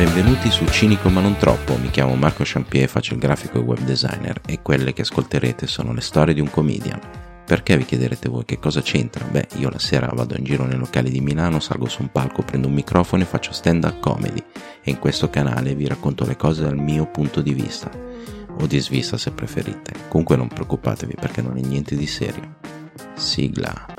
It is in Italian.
Benvenuti su Cinico ma non troppo, mi chiamo Marco Champier, faccio il grafico e web designer e quelle che ascolterete sono le storie di un comedian. Perché vi chiederete voi che cosa c'entra? Beh, io la sera vado in giro nei locali di Milano, salgo su un palco, prendo un microfono e faccio stand-up comedy e in questo canale vi racconto le cose dal mio punto di vista o di svista se preferite. Comunque non preoccupatevi perché non è niente di serio. Sigla.